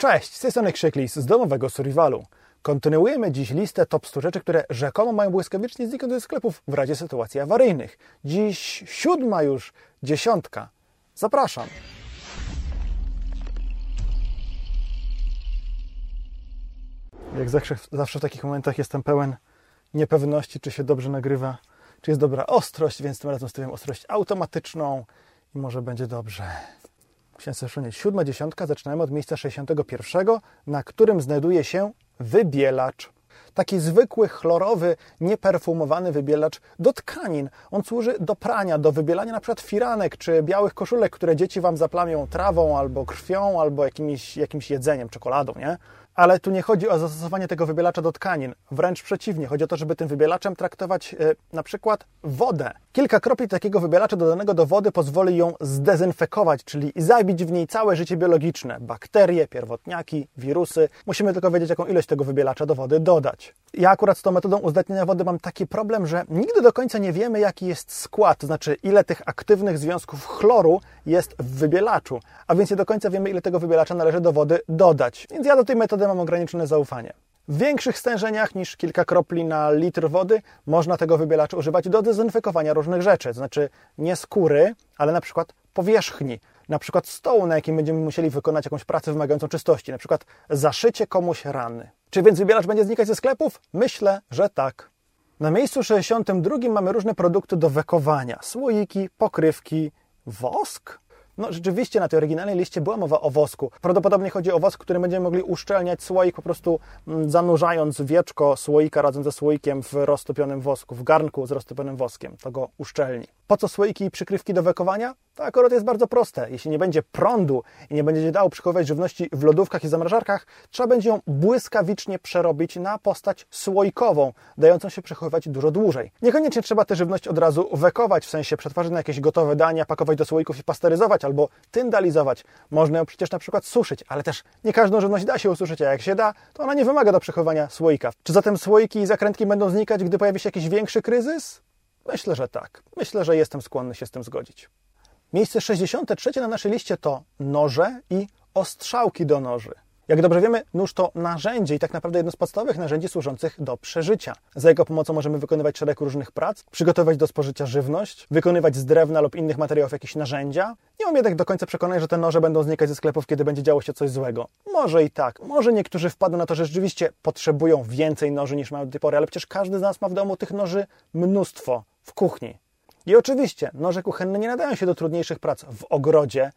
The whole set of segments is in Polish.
Cześć, z tej strony Krzyklis z domowego Survivalu. Kontynuujemy dziś listę top 100 rzeczy, które rzekomo mają błyskawicznie zniknąć ze sklepów w razie sytuacji awaryjnych. Dziś siódma już, dziesiątka. Zapraszam. Jak zawsze, zawsze w takich momentach jestem pełen niepewności, czy się dobrze nagrywa, czy jest dobra ostrość, więc tym razem stawiam ostrość automatyczną i może będzie dobrze. Szunie, siódma dziesiątka, zaczynamy od miejsca 61, na którym znajduje się wybielacz. Taki zwykły, chlorowy, nieperfumowany wybielacz do tkanin. On służy do prania, do wybielania na przykład firanek czy białych koszulek, które dzieci Wam zaplamią trawą albo krwią, albo jakimś, jakimś jedzeniem, czekoladą, nie? Ale tu nie chodzi o zastosowanie tego wybielacza do tkanin. Wręcz przeciwnie, chodzi o to, żeby tym wybielaczem traktować yy, na przykład wodę. Kilka kropli takiego wybielacza dodanego do wody pozwoli ją zdezynfekować, czyli zabić w niej całe życie biologiczne, bakterie, pierwotniaki, wirusy. Musimy tylko wiedzieć, jaką ilość tego wybielacza do wody dodać. Ja akurat z tą metodą uzdatniania wody mam taki problem, że nigdy do końca nie wiemy, jaki jest skład, to znaczy ile tych aktywnych związków chloru jest w wybielaczu, a więc nie do końca wiemy, ile tego wybielacza należy do wody dodać. Więc ja do tej metody mam ograniczone zaufanie. W większych stężeniach niż kilka kropli na litr wody można tego wybielacza używać do dezynfekowania różnych rzeczy, to znaczy nie skóry, ale na przykład powierzchni, na przykład stołu, na jakim będziemy musieli wykonać jakąś pracę wymagającą czystości, na przykład zaszycie komuś rany. Czy więc wybielacz będzie znikać ze sklepów? Myślę, że tak. Na miejscu 62 mamy różne produkty do wekowania. Słoiki, pokrywki, wosk? No rzeczywiście na tej oryginalnej liście była mowa o wosku. Prawdopodobnie chodzi o wosk, który będziemy mogli uszczelniać słoik po prostu zanurzając wieczko słoika razem ze słoikiem w roztopionym wosku, w garnku z roztopionym woskiem. To go uszczelni. Po co słoiki i przykrywki do wekowania? To akurat jest bardzo proste. Jeśli nie będzie prądu i nie będzie dało przechowywać żywności w lodówkach i zamrażarkach, trzeba będzie ją błyskawicznie przerobić na postać słoikową, dającą się przechowywać dużo dłużej. Niekoniecznie trzeba tę żywność od razu wekować, w sensie przetwarzać na jakieś gotowe dania, pakować do słoików i pasteryzować albo tyndalizować. Można ją przecież na przykład suszyć, ale też nie każdą żywność da się ususzyć, a jak się da, to ona nie wymaga do przechowywania słoika. Czy zatem słoiki i zakrętki będą znikać, gdy pojawi się jakiś większy kryzys? Myślę, że tak. Myślę, że jestem skłonny się z tym zgodzić. Miejsce 63 na naszej liście to noże i ostrzałki do noży. Jak dobrze wiemy, nóż to narzędzie i tak naprawdę jedno z podstawowych narzędzi służących do przeżycia. Za jego pomocą możemy wykonywać szereg różnych prac, przygotowywać do spożycia żywność, wykonywać z drewna lub innych materiałów jakieś narzędzia. Nie mam jednak do końca przekonania, że te noże będą znikać ze sklepów, kiedy będzie działo się coś złego. Może i tak. Może niektórzy wpadną na to, że rzeczywiście potrzebują więcej noży niż mają do tej pory, ale przecież każdy z nas ma w domu tych noży mnóstwo w kuchni. I oczywiście noże kuchenne nie nadają się do trudniejszych prac w ogrodzie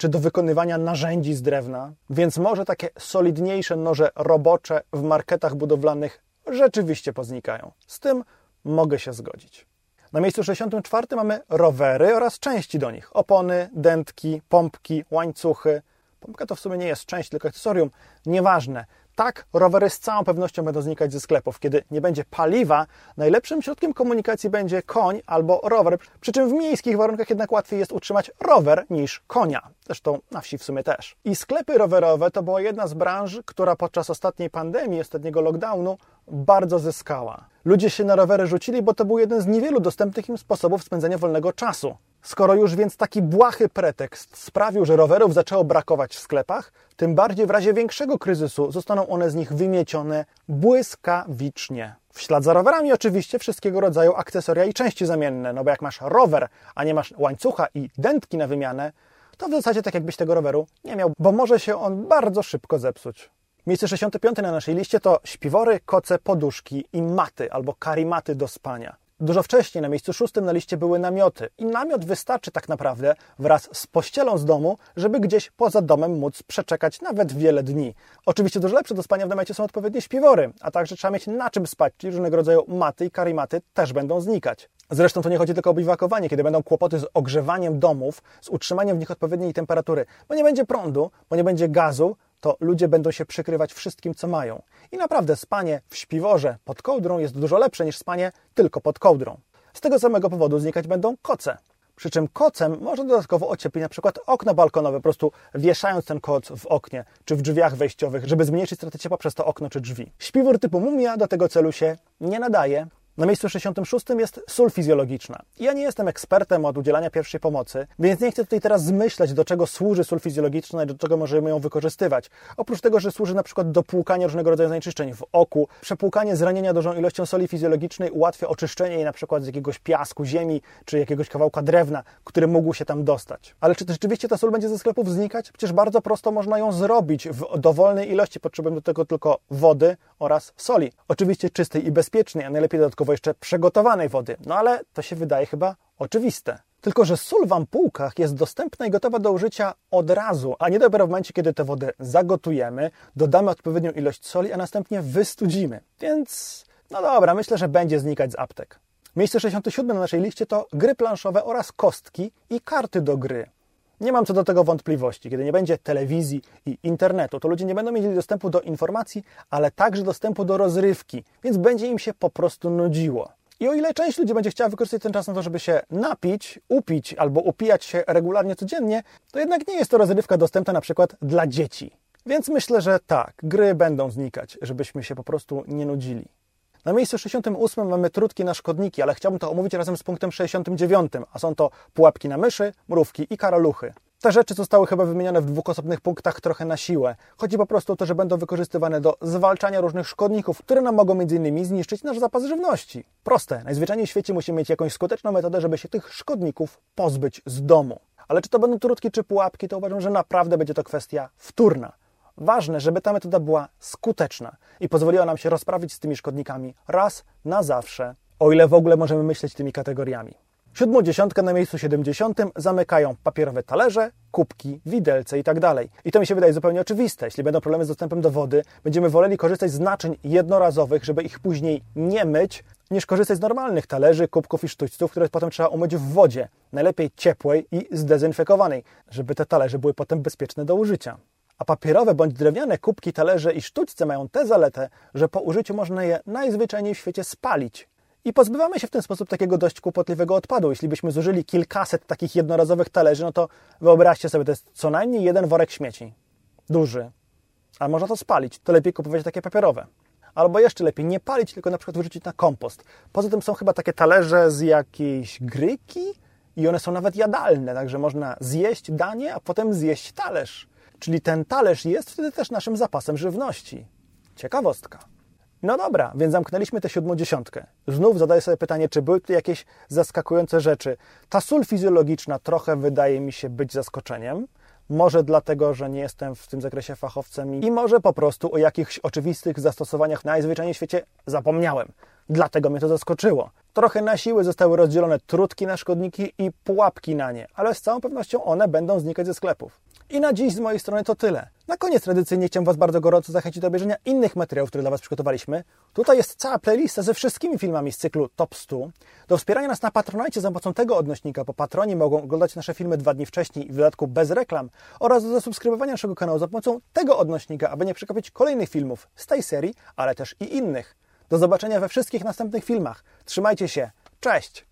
czy do wykonywania narzędzi z drewna, więc może takie solidniejsze noże robocze w marketach budowlanych rzeczywiście poznikają. Z tym mogę się zgodzić. Na miejscu 64 mamy rowery oraz części do nich: opony, dętki, pompki, łańcuchy. Pompka to w sumie nie jest część, tylko akcesorium. Nieważne. Tak, rowery z całą pewnością będą znikać ze sklepów. Kiedy nie będzie paliwa, najlepszym środkiem komunikacji będzie koń albo rower. Przy czym w miejskich warunkach jednak łatwiej jest utrzymać rower niż konia. Zresztą na wsi w sumie też. I sklepy rowerowe to była jedna z branż, która podczas ostatniej pandemii, ostatniego lockdownu bardzo zyskała. Ludzie się na rowery rzucili, bo to był jeden z niewielu dostępnych im sposobów spędzania wolnego czasu. Skoro już więc taki błahy pretekst sprawił, że rowerów zaczęło brakować w sklepach, tym bardziej w razie większego kryzysu zostaną one z nich wymiecione błyskawicznie. W ślad za rowerami oczywiście wszystkiego rodzaju akcesoria i części zamienne, no bo jak masz rower, a nie masz łańcucha i dętki na wymianę, to w zasadzie tak jakbyś tego roweru nie miał, bo może się on bardzo szybko zepsuć. Miejsce 65 na naszej liście to śpiwory, koce, poduszki i maty albo karimaty do spania. Dużo wcześniej na miejscu szóstym na liście były namioty i namiot wystarczy tak naprawdę wraz z pościelą z domu, żeby gdzieś poza domem móc przeczekać nawet wiele dni. Oczywiście dużo lepsze do spania w namiocie są odpowiednie śpiwory, a także trzeba mieć na czym spać, czyli różnego rodzaju maty i karimaty też będą znikać. Zresztą to nie chodzi tylko o biwakowanie, kiedy będą kłopoty z ogrzewaniem domów, z utrzymaniem w nich odpowiedniej temperatury, bo nie będzie prądu, bo nie będzie gazu, to ludzie będą się przykrywać wszystkim, co mają. I naprawdę spanie w śpiworze pod kołdrą jest dużo lepsze niż spanie tylko pod kołdrą. Z tego samego powodu znikać będą koce. Przy czym kocem można dodatkowo ocieplić na przykład okno balkonowe, po prostu wieszając ten koc w oknie czy w drzwiach wejściowych, żeby zmniejszyć stratę ciepła przez to okno czy drzwi. Śpiwór typu mumia do tego celu się nie nadaje, Na miejscu 66 jest sól fizjologiczna. Ja nie jestem ekspertem od udzielania pierwszej pomocy, więc nie chcę tutaj teraz zmyślać, do czego służy sól fizjologiczna i do czego możemy ją wykorzystywać. Oprócz tego, że służy na przykład do płukania różnego rodzaju zanieczyszczeń w oku, przepłukanie zranienia dużą ilością soli fizjologicznej ułatwia oczyszczenie jej na przykład z jakiegoś piasku, ziemi czy jakiegoś kawałka drewna, który mógł się tam dostać. Ale czy rzeczywiście ta sól będzie ze sklepów znikać? Przecież bardzo prosto można ją zrobić w dowolnej ilości. Potrzebujemy do tego tylko wody oraz soli. Oczywiście czystej i bezpiecznej, a najlepiej dodatkowo jeszcze przygotowanej wody. No ale to się wydaje chyba oczywiste. Tylko, że sól w ampułkach jest dostępna i gotowa do użycia od razu, a nie dopiero w momencie, kiedy tę wodę zagotujemy, dodamy odpowiednią ilość soli, a następnie wystudzimy. Więc, no dobra, myślę, że będzie znikać z aptek. Miejsce 67 na naszej liście to gry planszowe oraz kostki i karty do gry. Nie mam co do tego wątpliwości. Kiedy nie będzie telewizji i internetu, to ludzie nie będą mieli dostępu do informacji, ale także dostępu do rozrywki, więc będzie im się po prostu nudziło. I o ile część ludzi będzie chciała wykorzystać ten czas na to, żeby się napić, upić albo upijać się regularnie codziennie, to jednak nie jest to rozrywka dostępna na przykład dla dzieci. Więc myślę, że tak, gry będą znikać, żebyśmy się po prostu nie nudzili. Na miejscu 68 mamy trutki na szkodniki, ale chciałbym to omówić razem z punktem 69, a są to pułapki na myszy, mrówki i karaluchy. Te rzeczy zostały chyba wymienione w dwóch osobnych punktach trochę na siłę. Chodzi po prostu o to, że będą wykorzystywane do zwalczania różnych szkodników, które nam mogą m.in. zniszczyć nasz zapas żywności. Proste. Najzwyczajniej w świecie musimy mieć jakąś skuteczną metodę, żeby się tych szkodników pozbyć z domu. Ale czy to będą trutki czy pułapki, to uważam, że naprawdę będzie to kwestia wtórna. Ważne, żeby ta metoda była skuteczna i pozwoliła nam się rozprawić z tymi szkodnikami raz na zawsze, o ile w ogóle możemy myśleć tymi kategoriami. Siódmą dziesiątkę na miejscu 70 zamykają papierowe talerze, kubki, widelce itd. Tak I to mi się wydaje zupełnie oczywiste. Jeśli będą problemy z dostępem do wody, będziemy woleli korzystać z naczyń jednorazowych, żeby ich później nie myć, niż korzystać z normalnych talerzy, kubków i sztućców, które potem trzeba umyć w wodzie, najlepiej ciepłej i zdezynfekowanej, żeby te talerze były potem bezpieczne do użycia. A papierowe bądź drewniane kubki, talerze i sztućce mają tę zaletę, że po użyciu można je najzwyczajniej w świecie spalić. I pozbywamy się w ten sposób takiego dość kłopotliwego odpadu. Jeśli byśmy zużyli kilkaset takich jednorazowych talerzy, no to wyobraźcie sobie, to jest co najmniej jeden worek śmieci. Duży. A można to spalić. To lepiej kupować takie papierowe. Albo jeszcze lepiej, nie palić, tylko na przykład wyrzucić na kompost. Poza tym są chyba takie talerze z jakiejś gryki i one są nawet jadalne, także można zjeść danie, a potem zjeść talerz. Czyli ten talerz jest wtedy też naszym zapasem żywności. Ciekawostka. No dobra, więc zamknęliśmy tę siódmą dziesiątkę. Znów zadaję sobie pytanie, czy były tu jakieś zaskakujące rzeczy. Ta sól fizjologiczna trochę wydaje mi się być zaskoczeniem. Może dlatego, że nie jestem w tym zakresie fachowcem i może po prostu o jakichś oczywistych zastosowaniach najzwyczajniej w świecie zapomniałem. Dlatego mnie to zaskoczyło. Trochę na siłę zostały rozdzielone trutki na szkodniki i pułapki na nie, ale z całą pewnością one będą znikać ze sklepów. I na dziś z mojej strony to tyle. Na koniec tradycyjnie chciałem Was bardzo gorąco zachęcić do obejrzenia innych materiałów, które dla Was przygotowaliśmy. Tutaj jest cała playlista ze wszystkimi filmami z cyklu Top 100. Do wspierania nas na Patronite za pomocą tego odnośnika po Patronie mogą oglądać nasze filmy dwa dni wcześniej i w dodatku bez reklam oraz do zasubskrybowania naszego kanału za pomocą tego odnośnika, aby nie przegapić kolejnych filmów z tej serii, ale też i innych. Do zobaczenia we wszystkich następnych filmach. Trzymajcie się. Cześć!